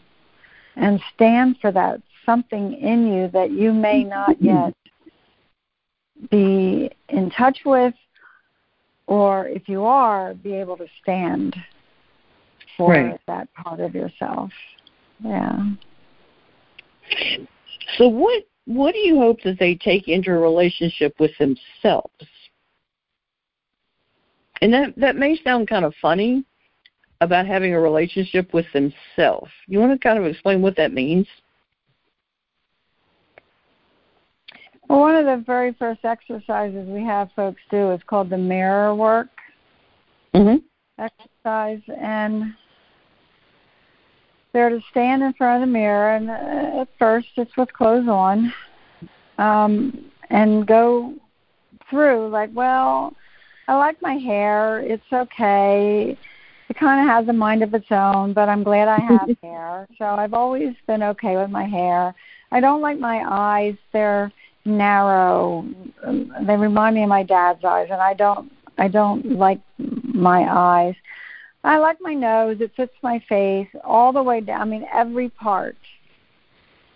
and stand for that something in you that you may not mm-hmm. yet be in touch with, or if you are, be able to stand for Right. that part of yourself. Yeah. So what what do you hope that they take into a relationship with themselves? And that that may sound kind of funny about having a relationship with themselves. You want to kind of explain what that means? Well, one of the very first exercises we have folks do is called the mirror work Mhm. exercise, and they're to stand in front of the mirror, and uh, at first it's with clothes on, um, and go through like, well, I like my hair. It's okay. It kind of has a mind of its own, but I'm glad I have hair. So I've always been okay with my hair. I don't like my eyes. They're narrow. They remind me of my dad's eyes, and I don't. I don't like my eyes. I like my nose. It fits my face all the way down. I mean, every part.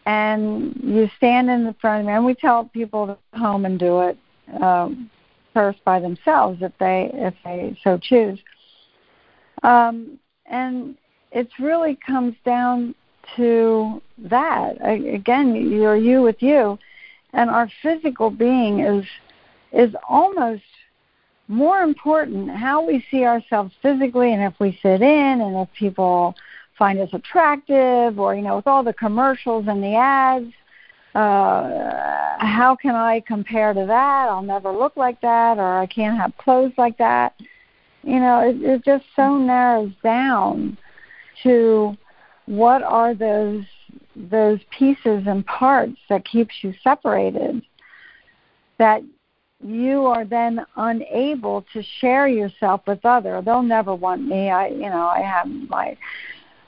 And you stand in the front of me, and we tell people to come home and do it um, first by themselves if they if they so choose. Um, and it really comes down to that. I, again, you're you with you, and our physical being is is almost more important how we see ourselves physically and if we fit in and if people find us attractive or you know with all the commercials and the ads uh how can i compare to that? I'll never look like that or i can't have clothes like that. You know it, it just so narrows down to what are those those pieces and parts that keeps you separated that you are then unable to share yourself with other. They'll never want me. I you know i have my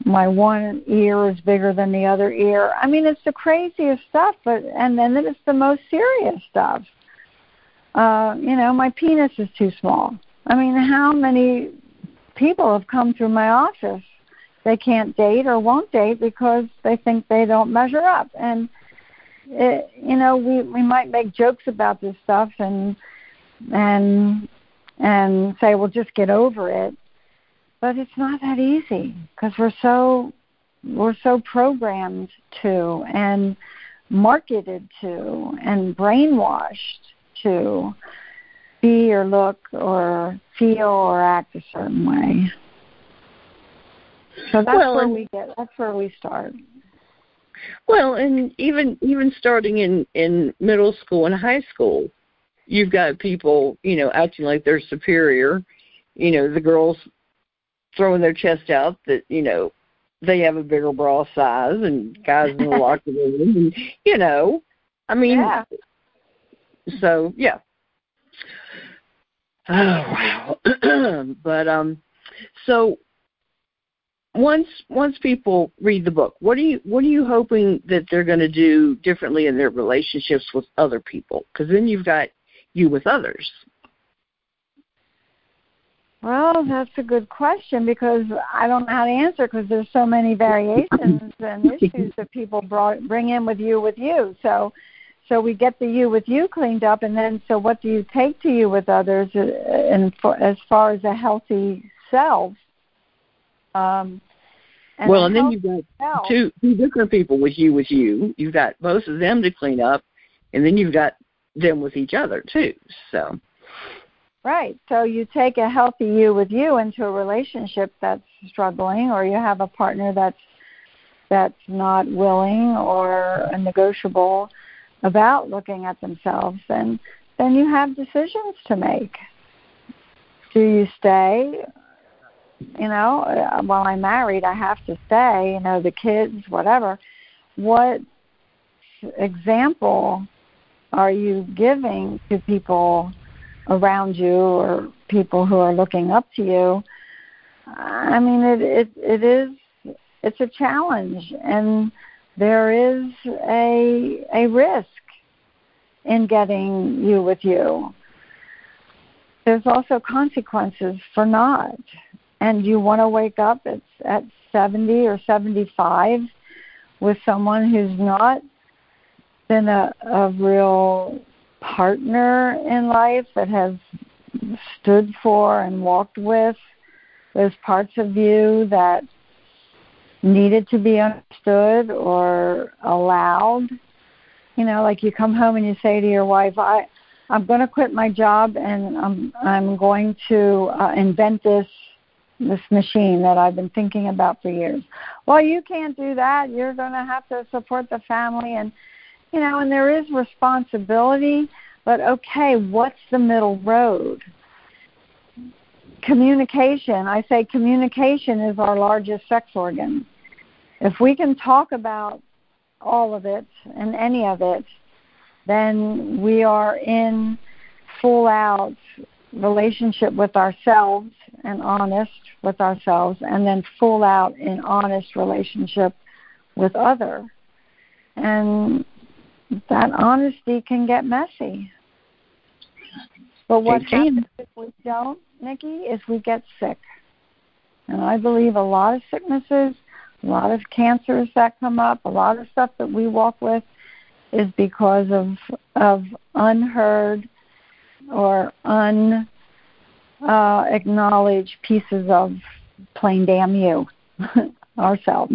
my one ear is bigger than the other ear. I mean it's the craziest stuff but and then it's the most serious stuff. Uh you know my penis is too small. I mean how many people have come through my office? They can't date or won't date because they think they don't measure up. And it, you know we we might make jokes about this stuff and and and say well just get over it. But it's not that easy because we're so we're so programmed to and marketed to and brainwashed to be or look or feel or act a certain way. So that's Well, where we get that's where we start Well, and even even starting in in middle school and high school, you've got people, you know, acting like they're superior. You know, the girls throwing their chest out that you know they have a bigger bra size, and guys in the locker room, and you know, I mean, Yeah. so yeah. Oh wow! but um, so once once people read the book, what are you what are you hoping that they're going to do differently in their relationships with other people? Because then you've got you with others. Well, that's a good question because I don't know how to answer because there's so many variations and issues that people brought, bring in with you with you. So, so we get the you with you cleaned up, and then so what do you take to you with others, uh, and for, as far as a healthy self? Um, and well, and then you've got two two different people with you with you. You've got both of them to clean up, and then you've got them with each other too. So Right. So you take a healthy you with you into a relationship that's struggling or you have a partner that's that's not willing or negotiable about looking at themselves and then you have decisions to make. Do you stay? You know, uh, while I'm married, I have to stay, you know, the kids, whatever. What example are you giving to people around you or people who are looking up to you, I mean, it it it is it's a challenge, and there is a a risk in getting you with you. There's also consequences for not, and you want to wake up at at 70 or 75 with someone who's not been a, a real partner in life that has stood for and walked with those parts of you that needed to be understood or allowed. You know, like you come home and you say to your wife, "I, I'm going to quit my job and I'm I'm going to uh, invent this this machine that I've been thinking about for years." Well, you can't do that. You're going to have to support the family and you know, and there is responsibility, but okay, what's the middle road? Communication. I say communication is our largest sex organ. If we can talk about all of it and any of it, then we are in full out relationship with ourselves and honest with ourselves, and then full out in honest relationship with other. And that honesty can get messy. But what happens if we don't, Nikki, is we get sick. And I believe a lot of sicknesses, a lot of cancers that come up, a lot of stuff that we walk with is because of of unheard or un uh, pieces of plain damn you ourselves.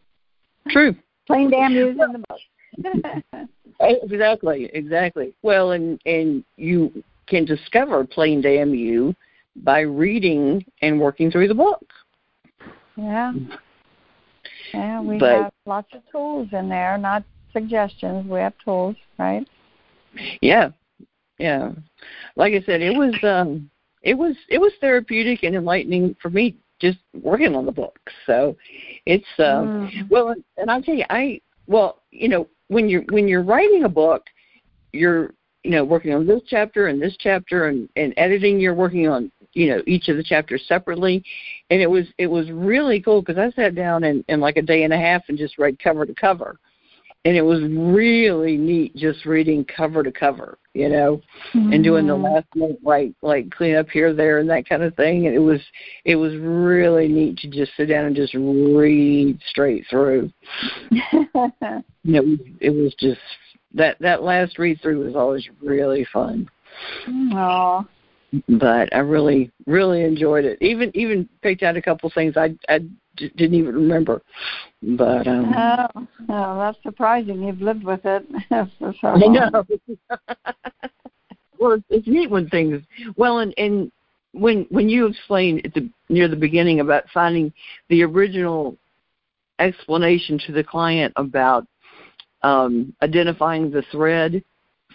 True. plain damn you's in the book. exactly, exactly. Well, and and you can discover plain damn you by reading and working through the book. Yeah. Yeah, we But- have lots of tools in there, not suggestions. We have tools, right? Yeah, yeah. Like I said, it was um, it was it was therapeutic and enlightening for me just working on the book. So it's um, Mm. well, and I'll tell you, I well, you know, when you're when you're writing a book, you're you know working on this chapter and this chapter and and editing. You're working on you know each of the chapters separately, and it was it was really cool because I sat down in in like a day and a half and just read cover to cover. And it was really neat just reading cover to cover, you know, and doing the Mhm. last minute like like clean up here, there, and that kind of thing. And it was it was really neat to just sit down and just read straight through. It was it was just that that last read through was always really fun. oh, But I really really enjoyed it. Even even picked out a couple things I I didn't even remember. But um oh, oh, that's surprising. You've lived with it for so I know. well, it's, it's neat when things. Well, and and when when you explained at the near the beginning about finding the original explanation to the client about um, identifying the thread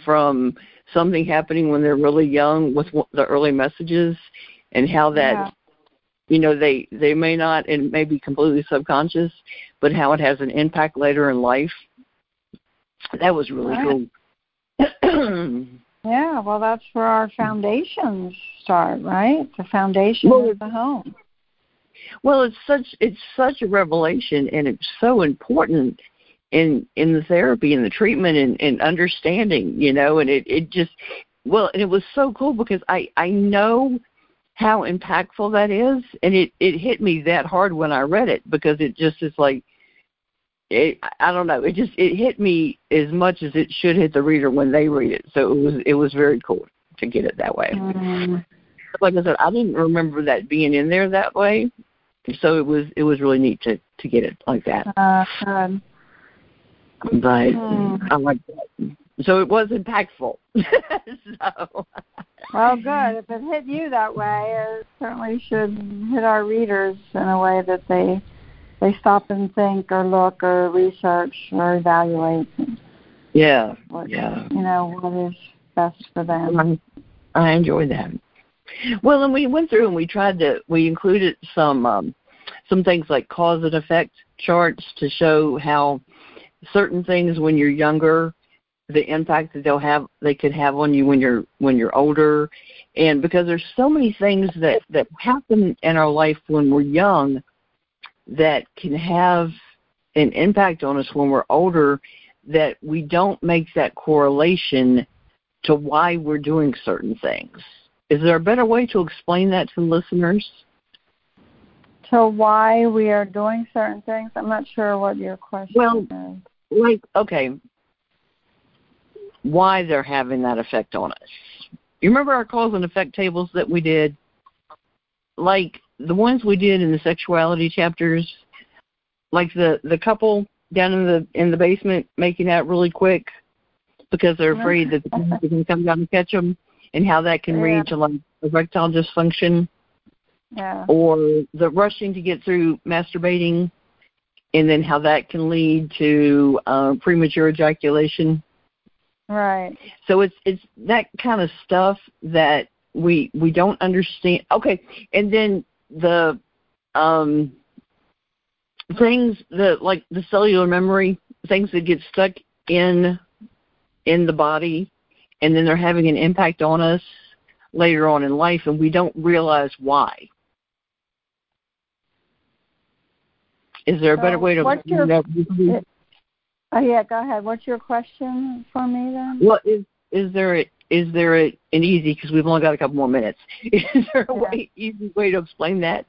from something happening when they're really young with the early messages and how that Yeah. You know they they may not and may be completely subconscious but how it has an impact later in life that was really Right. cool Yeah, well, that's where our foundations start, right? The foundation Well, of the home. Well, it's such it's such a revelation, and it's so important in in the therapy and the treatment and, and understanding, you know. And it it just well, and it was so cool because I I know how impactful that is, and it it hit me that hard when I read it because it just is like it I don't know it just it hit me as much as it should hit the reader when they read it. So it was it was very cool to get it that way. Mm. Like I said, I didn't remember that being in there that way, so it was it was really neat to to get it like that. Uh, good. But Hmm. I like that. So it was impactful. so. Well, good. If it hit you that way, it certainly should hit our readers in a way that they they stop and think or look or research or evaluate. Yeah. What, yeah. You know what is best for them. I enjoy that. Well, and we went through and we tried to we included some um, some things like cause and effect charts to show how certain things when you're younger the impact that they'll have they could have on you when you're when you're older. And because there's so many things that that happen in our life when we're young that can have an impact on us when we're older that we don't make that correlation to why we're doing certain things. Is there a better way to explain that to listeners? To why we are doing certain things? I'm not sure what your question well, is. like okay why they're having that effect on us. You remember our cause and effect tables that we did? Like the ones we did in the sexuality chapters, like the the couple down in the in the basement making out really quick because they're afraid that the police are going to come down and catch them, and how that can Yeah. lead to like erectile dysfunction, yeah or the rushing to get through masturbating, and then how that can lead to uh, premature ejaculation. Right So it's it's that kind of stuff that we we don't understand. Okay, and then the um things that like the cellular memory, things that get stuck in in the body and then they're having an impact on us later on in life and we don't realize why. Is there a better So way to your- that? Oh yeah go ahead what's your question for me then Well, is is there a, is there a, an easy because we've only got a couple more minutes? Is there a Yeah. way easy way to explain that?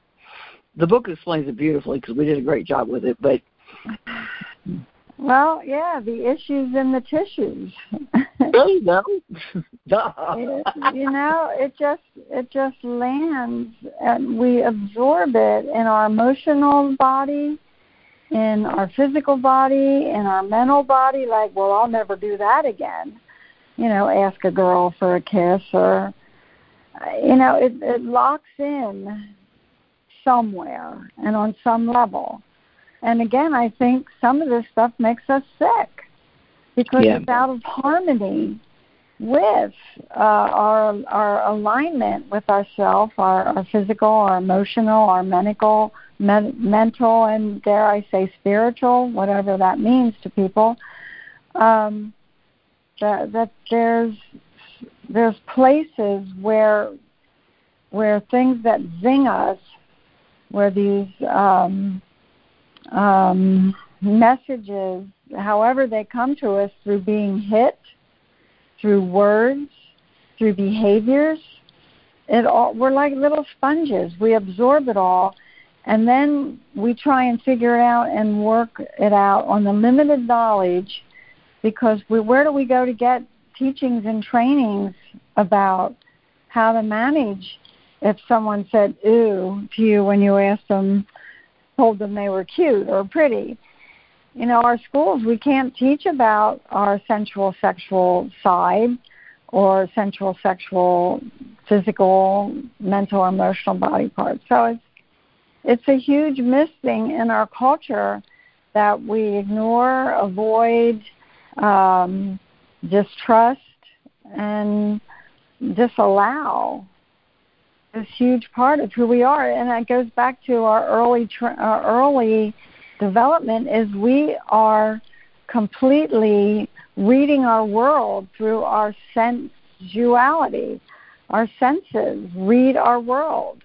The book explains it beautifully because we did a great job with it. But well yeah the issues in the tissues there you go. Duh. it, you know it just it just lands and we absorb it in our emotional body in our physical body in our mental body like well i'll never do that again. You know ask a girl for a kiss or you know it it locks in somewhere and on some level. And again i think some of this stuff makes us sick because Yeah. it's out of harmony with uh, our our alignment with ourself, our, our physical, our emotional, our mental, men, mental, and dare I say spiritual, whatever that means to people. Um, that that there's there's places where where things that zing us, where these um, um, messages, however they come to us through being hit, through words, through behaviors. It all we're like little sponges. We absorb it all and then we try and figure it out and work it out on the limited knowledge because we where do we go to get teachings and trainings about how to manage if someone said ooh to you when you asked them told them they were cute or pretty you know, our schools, we can't teach about our sensual sexual side or sensual sexual physical, mental, emotional body parts. So it's it's a huge missing in our culture that we ignore, avoid, um, distrust, and disallow this huge part of who we are. And that goes back to our early tra- our early development is we are completely reading our world through our sensuality. Our senses read our world.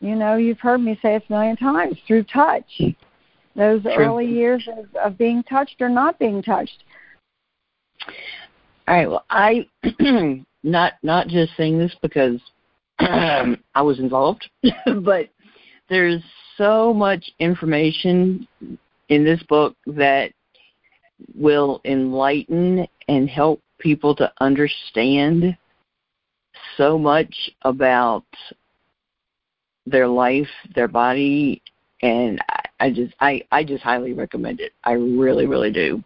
You know, you've heard me say it a million times through touch. Those True. early years of, of being touched or not being touched. All right. Well, I not not just saying this because I was involved, but there's so much information in this book that will enlighten and help people to understand so much about their life, their body, and I, just I I just highly recommend it. I really really do.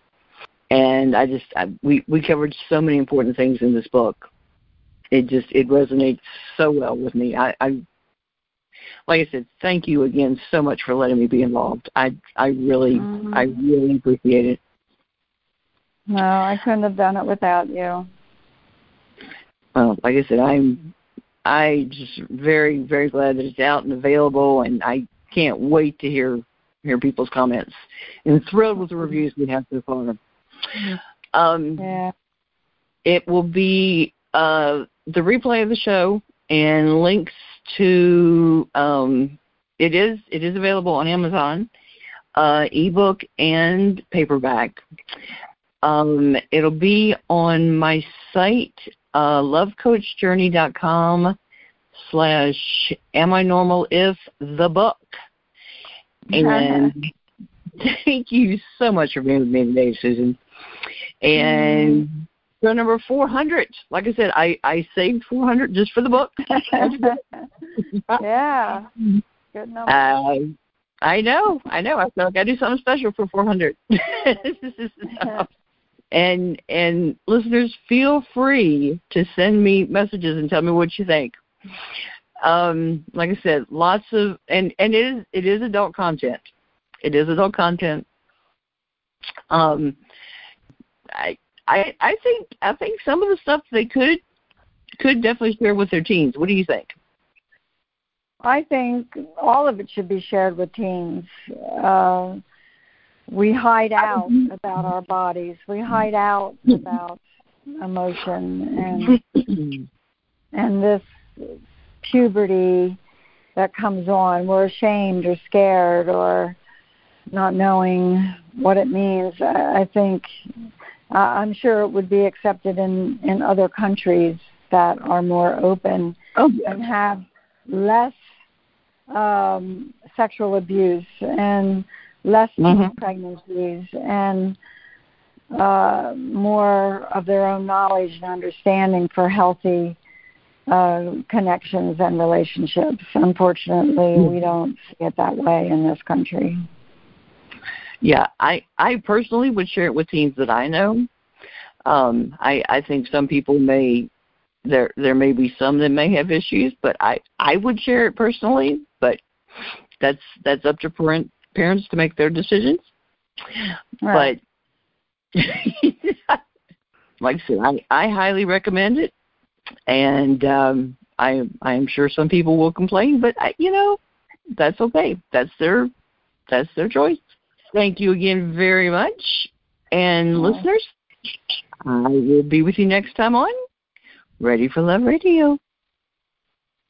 and I just I, we we covered so many important things in this book. It just it resonates so well with me. I, I like I said, thank you again so much for letting me be involved. I I really mm-hmm. I really appreciate it. No, I couldn't have done it without you. Well, like I said, I'm I just very very glad that it's out and available, and I can't wait to hear hear people's comments. And thrilled with the reviews we have so far. Um, yeah. It will be uh, the replay of the show and links to um, it is it is available on Amazon, uh, ebook and paperback. Um, it'll be on my site, uh, lovecoachjourney.com slash am I normal if the book. And thank you so much for being with me today, Susan. And mm. number 400. Like I said, I, I saved 400 just for the book. yeah. Good number. Uh, I know, I know. I feel like I do something special for 400. and and listeners, feel free to send me messages and tell me what you think. Um, like I said, lots of and and it is it is adult content. It is adult content. Um, I I I think I think some of the stuff they could could definitely share with their teens. What do you think? I think all of it should be shared with teens. Uh, we hide out about our bodies. We hide out about emotion and and this puberty that comes on. We're ashamed or scared or not knowing what it means. I, I think uh, I'm sure it would be accepted in in other countries that are more open oh, and have less um, sexual abuse and less mm-hmm. pregnancies and uh, more of their own knowledge and understanding for healthy uh, connections and relationships. Unfortunately, mm-hmm. we don't see it that way in this country. Yeah, I I personally would share it with teens that I know. Um, I I think some people may there there may be some that may have issues, but I I would share it personally. But that's that's up to parent parents to make their decisions. Right. But like I said, I I highly recommend it, and um, I I am sure some people will complain, but I, you know that's okay. That's their that's their choice. Thank you again very much. And listeners, I will be with you next time on Ready for Love Radio.